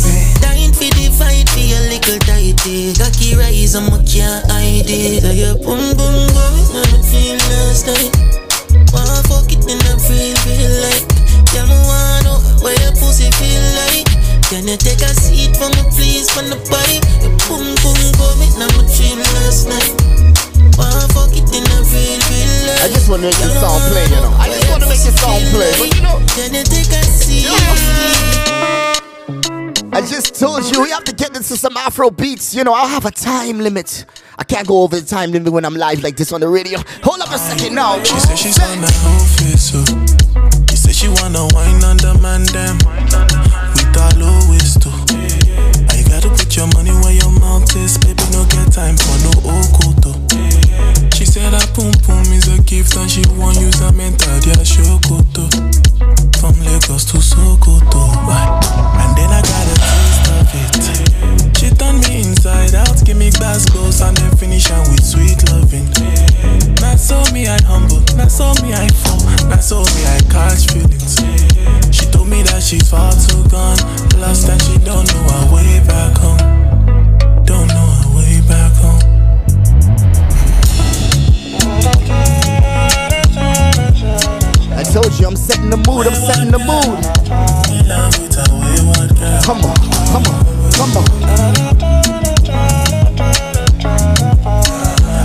A: Afro beats. You know, I'll have a time limit. I can't go over the time limit when I'm live like this on the radio. Hold up a second now.
P: She said she's on the outfit, so She said she wanna wine on the man them With her lowest too I gotta put your money where your mouth is Baby, no get time for no okoto She said her pum pum is a gift And she won't use a mental, yeah, shokoto From Lagos to Sokoto. And then I got a taste of it Turned me inside out, give me Glasgow And then finish her with sweet loving. Not so me I humble, not so me I fall. Not so me I catch feelings. She told me that she's far too gone. Lost and she don't know her way back home. Don't know her way back home.
A: I told you I'm setting the mood. I'm setting the mood. Come on, come on, come on.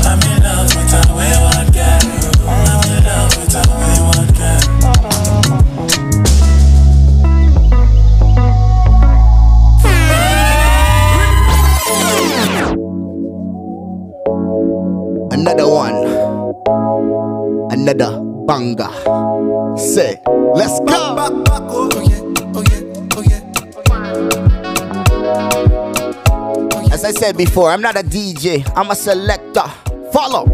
P: I'm in love with a wayward girl I'm in love with a wayward girl
A: Another one. Another banger. Say, I said before, I'm not a DJ, I'm a selector. Follow.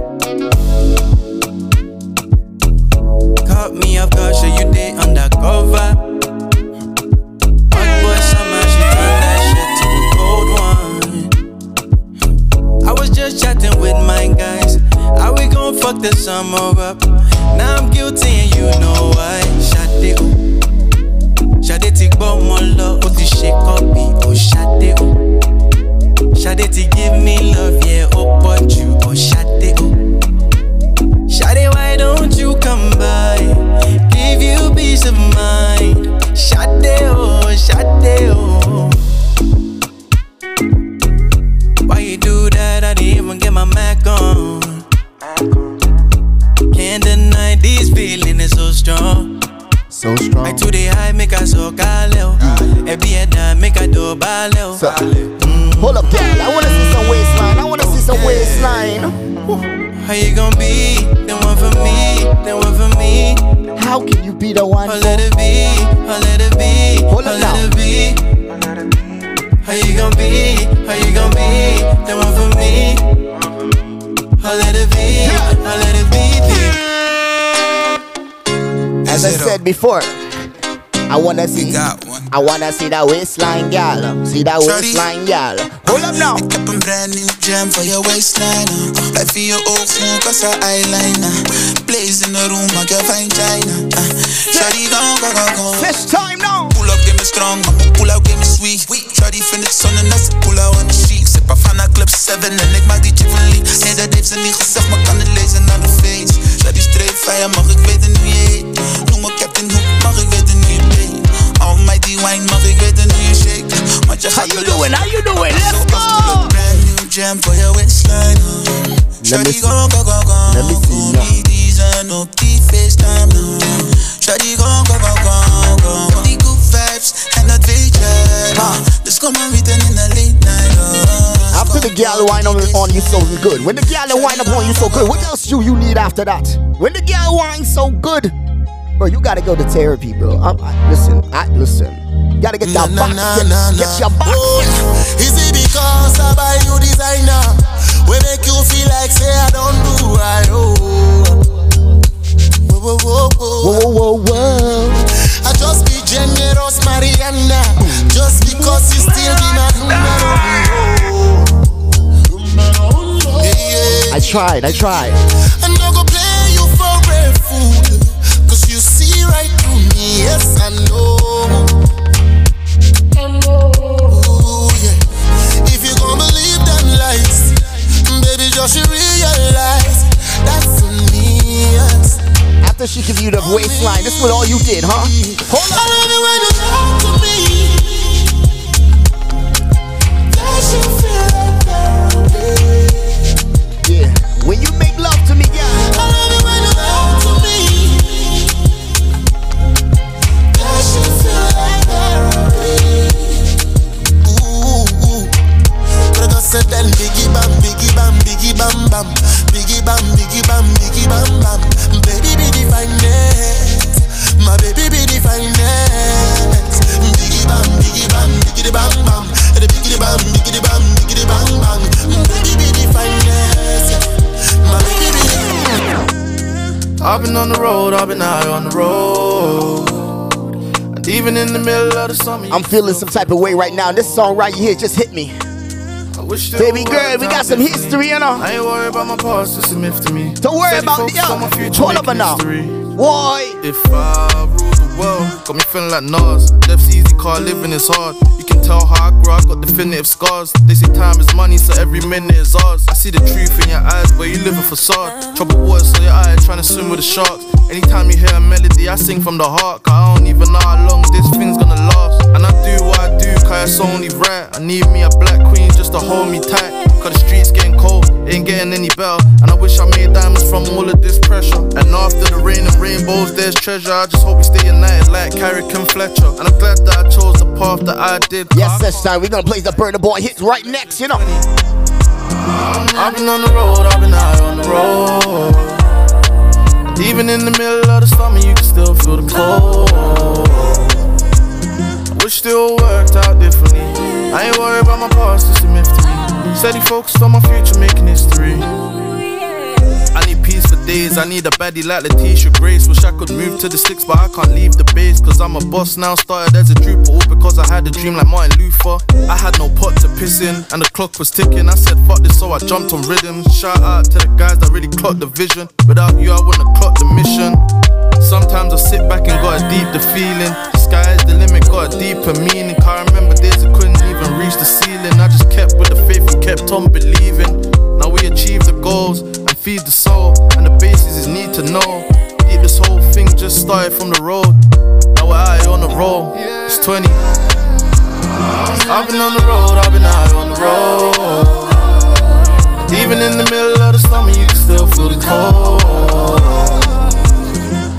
Q: Caught me off guard, so you did undercover. Hot boy summer, she turned that shit to a cold one. I was just chatting with my guys. How we gon' fuck the summer up? Now I'm guilty and you know why. Shade o. Shade ti gbọ́ mọ lọ, ó ti ṣe kọ́bí, ó ṣade o. Shade ti give me love, yeah, ó pọ̀ jù, ó ṣade o. Shade, why don't you come by? Give you peace of mind. Shade, oh, Shade, oh. Why you do that? I didn't even get my Mac on. Can't deny this feeling is so strong.
A: So strong.
Q: Like today, I make a so kaleo. Every I make a do baleo. Oh.
A: Hold up, girl. I wanna see some waistline. I wanna see some waistline.
Q: How you gon' be the one for me? The one for me?
A: How can you be the one?
Q: Oh, let it be. Oh, let it be.
A: Hold up
Q: let it be. How you gon' be? How you gon' be?
R: the one for me. I'll let it be, I'll let it be.
A: As I said before, I wanna see, I wanna see that waistline, gal. See that
S: Shawty.
A: waistline, gal. Hold up now.
S: Pick up a brand new gem for your waistline. Uh. Like for your old phone, cause her eyeliner. Blaze in the room, I can find China. Uh. Shawty, go, go, go, go.
A: This time now.
S: Pull up, give me strong. Pull out, give me sweet. Shawty, finish on en that's pull out on the sheet. Zip af van haar club 7 en ik maak die chick van lief. Nee, dat heeft ze niet gezegd, maar kan het lezen aan de face. Shawty, streep fire, mag ik weten hoe je heet. Noem me Captain Hook, mag ik weten hoe je deed. Almighty wine, mag ik weten hoe je shake. Want je
A: How you doing? How you doing? Let's go.
S: Brand new jam for your waistline. uh. Shawty, go, go, go, go.
A: Let me see now.
S: Niet die zijn op die FaceTime now. Shawty, go, go, go, go, go. Die good vibes, en dat weet je. Dus kom maar meeten in de late night. uh.
A: After the gal wine on, on you so good, when the gal wine up on you so good, what else do you need after that? When the gal wine so good, bro, you gotta go to therapy, bro. I, I, listen, I listen. Gotta get that box, get, get your box.
T: Is it because I buy you designer? We make you feel like say I don't do right. Oh. Whoa, whoa, whoa, whoa.
A: Whoa, whoa, whoa.
T: I just be generous, Mariana. Just because you still be my numero uno. Yeah, yeah.
A: I tried, I tried.
T: I'm not gonna play you for a fool. Cause you see right through me, yes,
A: She give you the waistline, this is what all you did, huh? Hold
R: I've been on the road, I've been high on the road. And even in the middle of the summer,
A: I'm feeling some type of way right now. This song right here just hit me. Baby girl, we got some history, you know.
R: I ain't worried about my past, it's a myth to me.
A: Don't worry
R: Steady
A: about the
R: future,
A: Hold up now. Boy.
R: If I rule world, got me feeling like Nas. Death's easy, car living is hard. You can tell how I grew, I got definitive scars. They say time is money, so every minute is ours. I see the truth in your eyes, but you live a facade. Trouble waters, so your eye trying to swim with the sharks. Anytime you hear a melody, I sing from the heart. Cause I don't even know how long this thing's gonna last. And I do what I do, cause it's only right. I need me a black queen just to hold me tight. Cause the streets getting cold, ain't getting any better. And I wish I made diamonds from all of this pressure. And after the rain and rainbows, there's treasure. I just hope we stay united like Carrick and Fletcher. And I'm glad that I chose the path that I did.
A: Yes, this time we're gonna play the Burna Boy hits right next, you know.
R: I've been on the road, I've been high on the road. Even in the middle of the summer, you can still feel the cold. I wish still worked out differently. I ain't worried about my past, it's a myth. Steady focused on my future, making history. I need peace for days. I need a baddie like Letitia Grace. Wish I could move to the sticks, but I can't leave the base. Cause I'm a boss now. Started as a drooper, all because I had a dream like Martin Luther. I had no pot to piss in, and the clock was ticking. I said, fuck this, so I jumped on rhythm. Shout out to the guys that really clocked the vision. Without you, I wouldn't have clocked the mission. Sometimes I sit back and got a deep the feeling. Sky is the limit, got a deeper meaning. Can't remember days I couldn't even reach the ceiling. I just kept with the faith and kept on believing. Now we achieve the goals and feed the soul. And the basis is need to know. Deep, this whole thing just started from the road. Now we're out on the roll. It's 20. I've been on the road, I've been out on the road. Even in the middle of the summer, you can still feel the cold.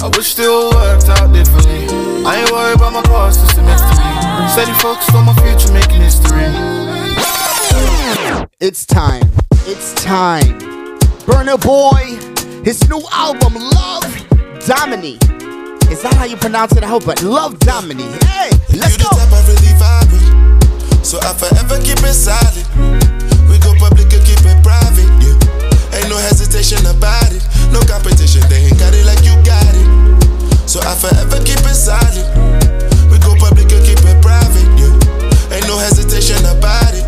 R: I wish still worked out differently. I ain't worried about my past, it's a mystery. Steady focused on my future, making history.
A: It's time. It's time. Burna Boy, his new album, Love Damini. Is that how you pronounce it? I hope, but Love Damini. Hey, let's go.
T: So I forever keep it silent. We go public and keep it private. Yeah. Ain't no hesitation about it. No competition, they ain't got it like you got it. So I forever keep it no hesitation about it.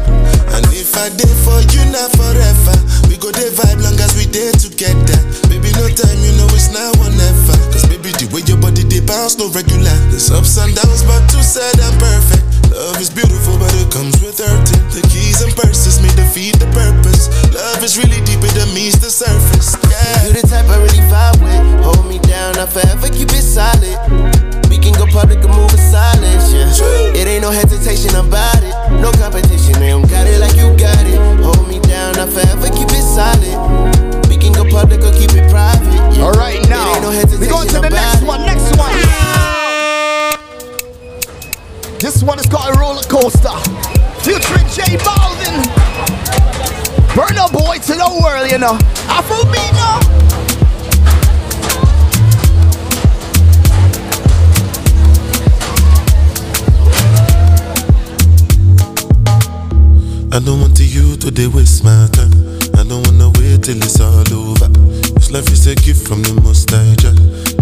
T: And if I did for you, not forever. We go there vibe long as we there together. Baby, no time, you know it's now or never. Cause baby, the way your body they bounce, no regular. There's ups and downs, but two said I'm perfect. Love is beautiful, but it comes with hurting. The keys and purses may defeat the purpose. Love is really deeper than meets the surface. Yeah.
U: You the type I really vibe with. Hold me down, I'll forever keep it solid. Can go public and move in silence, yeah. It ain't no hesitation about it. No competition, they don't got it like you got it. Hold me down, I forever keep it solid. We can go public or keep it private. Yeah.
A: All right, now
U: no
A: we going to the next one. Next one. This one is called a Roller Coaster. Featuring J Balvin. Burna Boy to the world, you know. Afrobeat now.
T: I don't want to you to they waste my time. I don't wanna wait till it's all over. This life is a gift from the most high.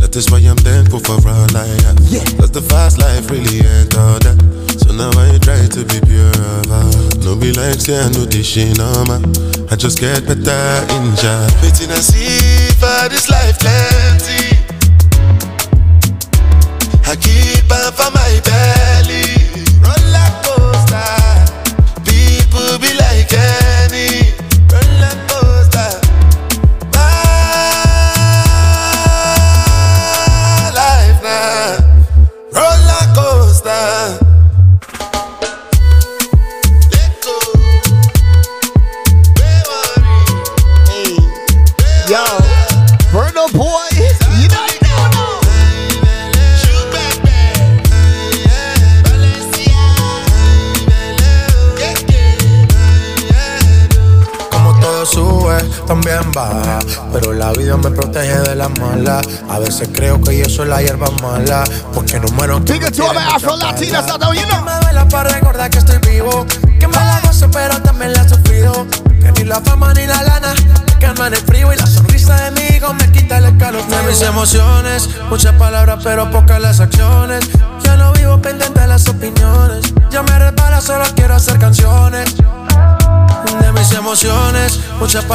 T: That is why I'm thankful for all I have. Yeah. Cause the fast life really ain't all that. So now I try to be pure of heart. No be like say I know this shit normal. I just get better in Jah. Waiting and see for this life plenty. I keep on for my belly.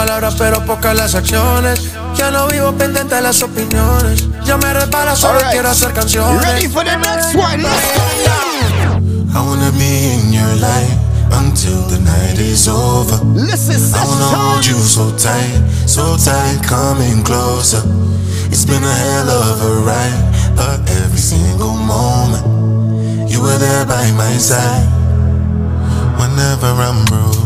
V: Palabras, pero pocas las acciones. Ya no vivo pendiente de las opiniones. Ya me repara, solo
A: Alright.
V: quiero hacer canciones.
A: Ready for the next one?
T: I wanna be in your life until the night is over.
A: Listen,
T: I wanna hold you so tight, so tight, coming closer. It's been a hell of a ride, but every single moment you were there by my side. Whenever I'm broken,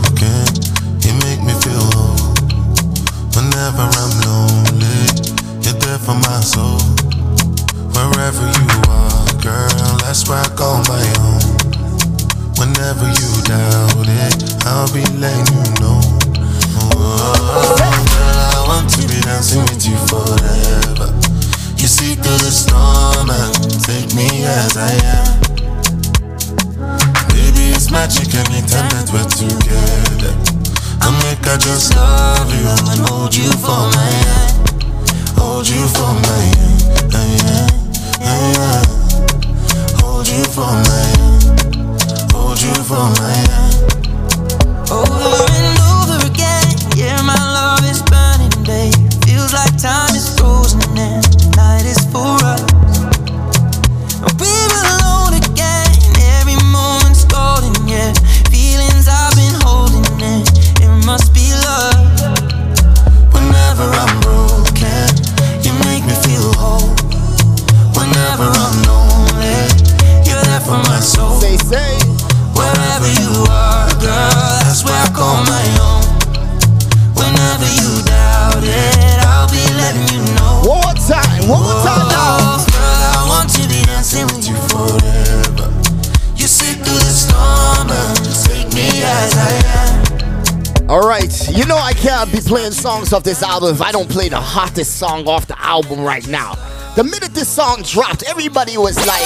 A: off this album if I don't play the hottest song off the album right now. The minute this song dropped, everybody was like,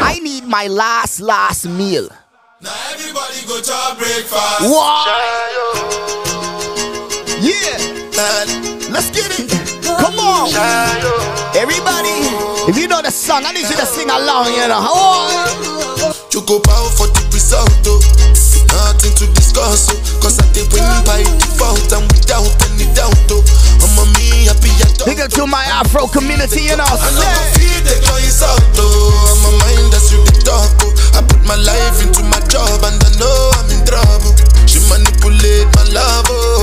A: I need my last, last meal.
T: Now everybody go to breakfast.
A: What? Yeah. Let's get it. Come on. Everybody, if you know the song, I need you to sing along, you know. Oh.
T: You go bow for the result. Nothing to discuss. Cause I did win by
A: up to my Afro community, you know.
T: I know my feet, they go is out, oh. I'm a mind that's you the talk, oh. I put my life into my job and I know I'm in trouble. She manipulate my love, oh.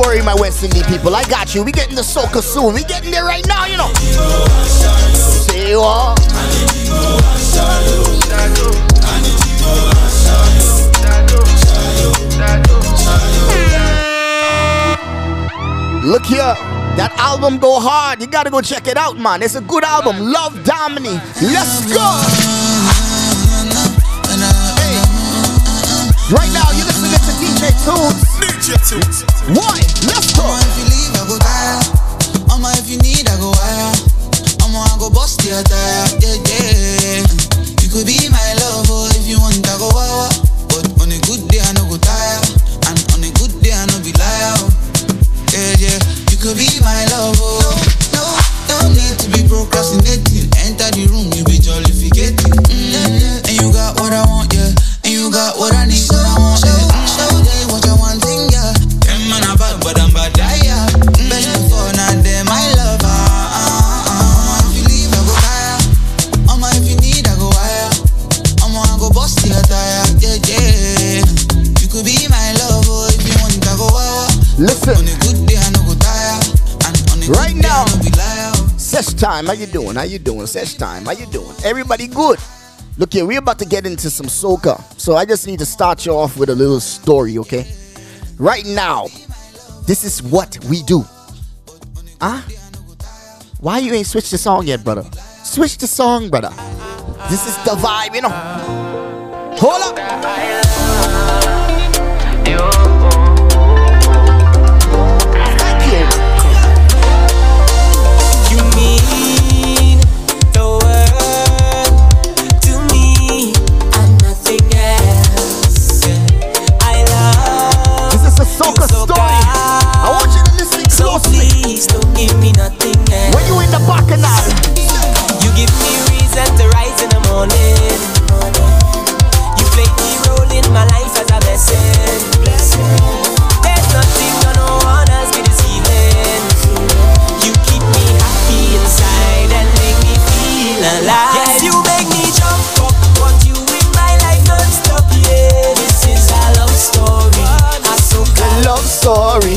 A: Worry, my West Indies people. I got you. We getting the soca soon. We getting there right now, you know. Say what? Look here. That album go hard. You gotta go check it out, man. It's a good album. Love Damini. Let's go. Hey. Right now, you're listening to DJ Tunes.
T: DJ Tunes.
A: One. Let's go.
S: If you leave, I go die. Mama, if you need, I go wire. Mama, I go bust your tire. Yeah, yeah. You could be my lover if you want, I go wow.
A: Time, how you doing? How you doing? Sesh time, how you doing? Everybody good? Look here, we're about to get into some soca, so I just need to start you off with a little story, okay? Right now, this is what we do. Huh? Why you ain't switched the song yet, brother? Switch the song, brother. This is the vibe, you know. Hold up.
O: Please don't give me nothing else.
A: When you in the bacchanal,
O: You give me reason to rise in the morning. You play me role in my life as a blessing. There's nothing gonna want us be deceiving. You keep me happy inside and make me feel alive. Yes, you make me jump up. Want you in my life non-stop. Yeah, this is a love story. A
A: love story.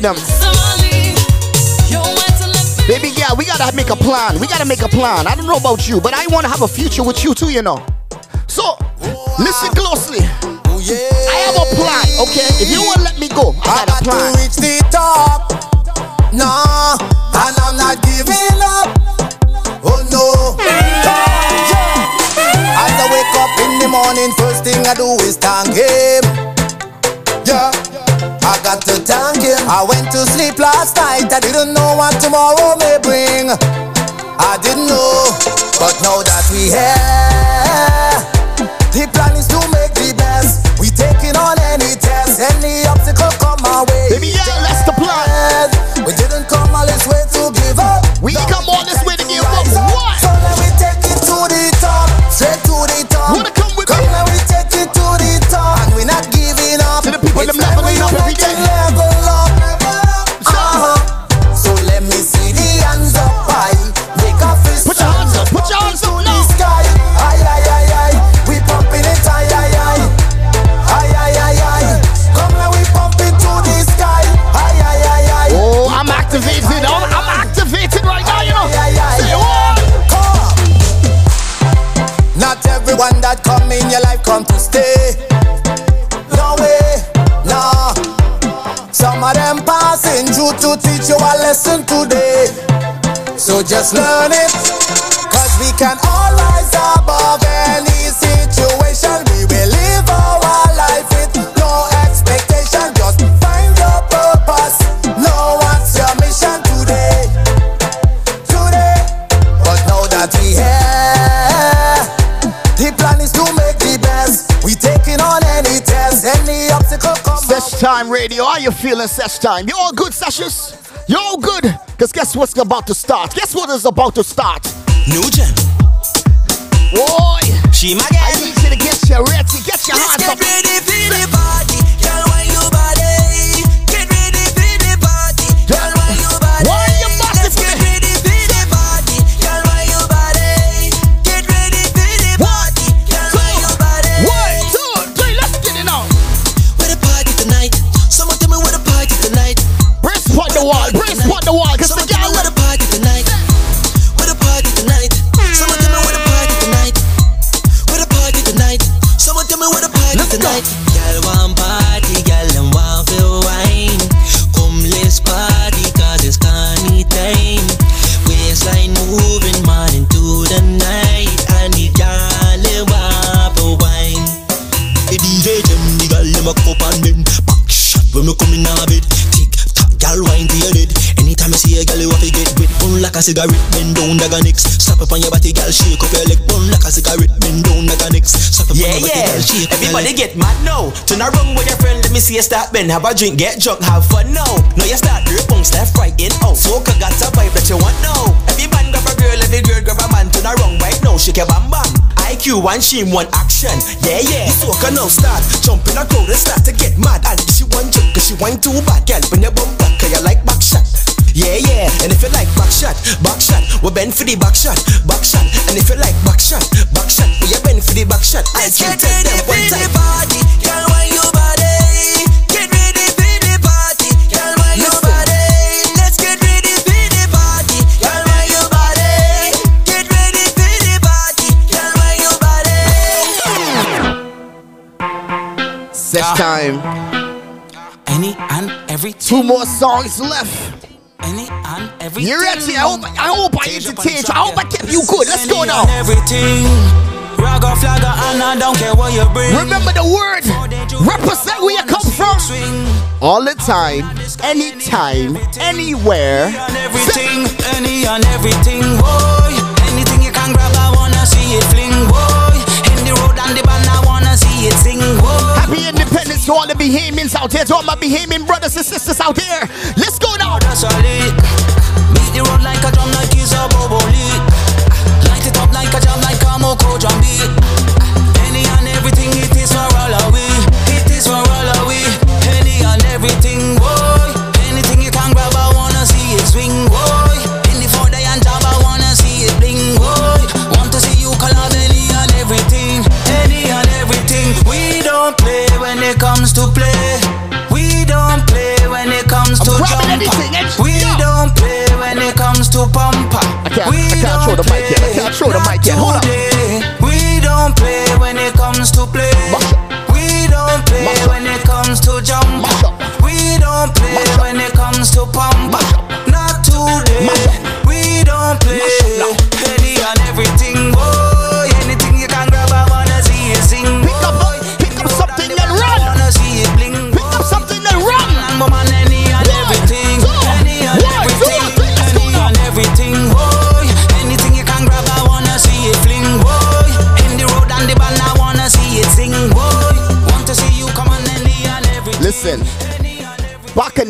A: Them. Baby girl, we gotta make a plan. We gotta make a plan. I don't know about you, but I wanna have a future with you too, you know. So, listen closely. I have a plan, okay? If you wanna let me go, I got a plan.
U: reach the top. No, and I'm not giving up. Oh no. As I wake up in the morning, first thing I do is thank him. I got to thank him. I went to sleep last night. I didn't know what tomorrow may bring. I didn't know, but now that we here, the plan is to make the best. We taking on any test, any obstacle teach you a lesson today. So just learn it. Cause we can all rise above any
A: time radio. How you feeling, Sesh time? You all good, Seshes? You all good? Cause guess what's about to start? Guess what is about to start?
N: New gem.
A: Boy,
N: She my
A: I need you to get your ready, get your
N: Let's
A: hands
N: get
A: up.
N: ready for the party.
O: A cigarette, bend down like a next. Slap up on your body, girl shake up your leg. Burn like a cigarette, bend down like a next. Slap up
N: Yeah,
O: on your body, girl shake
N: Everybody get mad now. Turn around with your friend, let me see you start bend. Have a drink, get drunk, have fun now. Now you start your punks left, right, in, out. Soca got a vibe that you want now. Every man grab a girl, every girl grab a man. Turn around right now, shake your bam bam. IQ one shame, one action. Yeah, yeah. Soca now start. Jump in a crowd and start to get mad. And she want jump, cause she want too bad. Girl, when you bump back, cause you like back shot. Yeah, yeah, and if you like back shot, back shot, we bend for the back shot, back shot. And if you like back shot, back shot, we you bend for the back shot.
O: Let's
N: IQ
O: get
N: tell them
O: for
N: one
O: the
N: time.
O: party. Girl, why body? Get ready for the party. Girl, why you body? Let's get ready for the party. Girl, why you body? Get ready for the party. Girl, why you body?
A: Sesh ah. time.
N: Any and every
A: Two more songs left.
N: Any and every.
A: You ready? I hope I hope I entertained you. I hope I kept you good. Let's go now.
N: Everything. Ragga flagga and I don't care what you bring.
A: Remember the word. Represent where you come from. All the time, anytime, anywhere.
N: everything, any and everything, boy. Anything you can grab, I wanna see it fling, boy. In the road and the band, I wanna see it sing, boy.
A: Happy Independence to all the Bahamians out there, to all my Bahamian brothers and sisters out there. Let's go now. Can't, I can't throw the mic yet. I can't throw the mic yet. Hold on.
Q: We don't play when it comes to play. We don't play when it comes to jump. We don't play when it comes to pump.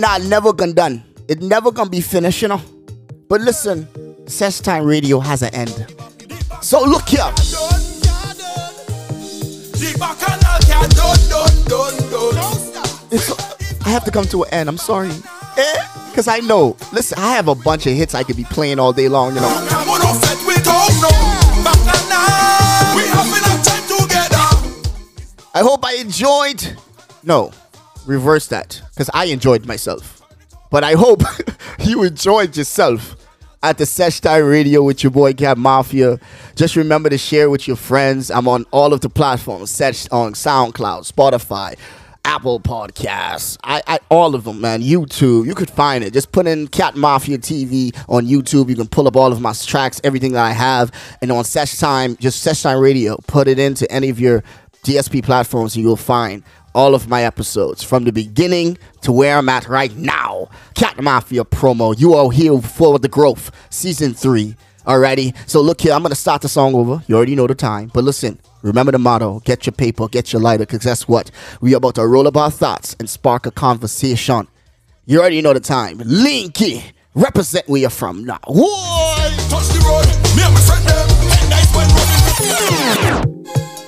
A: Bacchanal never gonna done. It never gonna be finished, you know. But listen, Sesh Time Radio has an end. So look here. I have to come to an end. I'm sorry. Eh? Because I know. Listen, I have a bunch of hits I could be playing all day long, you know. I hope I enjoyed. No, reverse that. Because I enjoyed myself. But I hope you enjoyed yourself at the Sesh Time Radio with your boy Cat Mafia. Just remember to share with your friends. I'm on all of the platforms Sesh on SoundCloud, Spotify, Apple Podcasts, I, I all of them, man. YouTube, you could find it. Just put in Cat Mafia TV on YouTube. You can pull up all of my tracks, everything that I have, and on Sesh Time, just Sesh Time Radio. Put it into any of your DSP platforms, and you'll find all of my episodes from the beginning to where I'm at right now. Cat Mafia promo. You are here for the growth, season three. Alrighty, so look here, I'm gonna start the song over. You already know the time, but listen, remember the motto get your paper, get your lighter, because guess what? We are about to roll up our thoughts and spark a conversation. You already know the time. Linky, represent where you're from now. Whoa!
R: Touch the road, me and my friend them. Nice when running.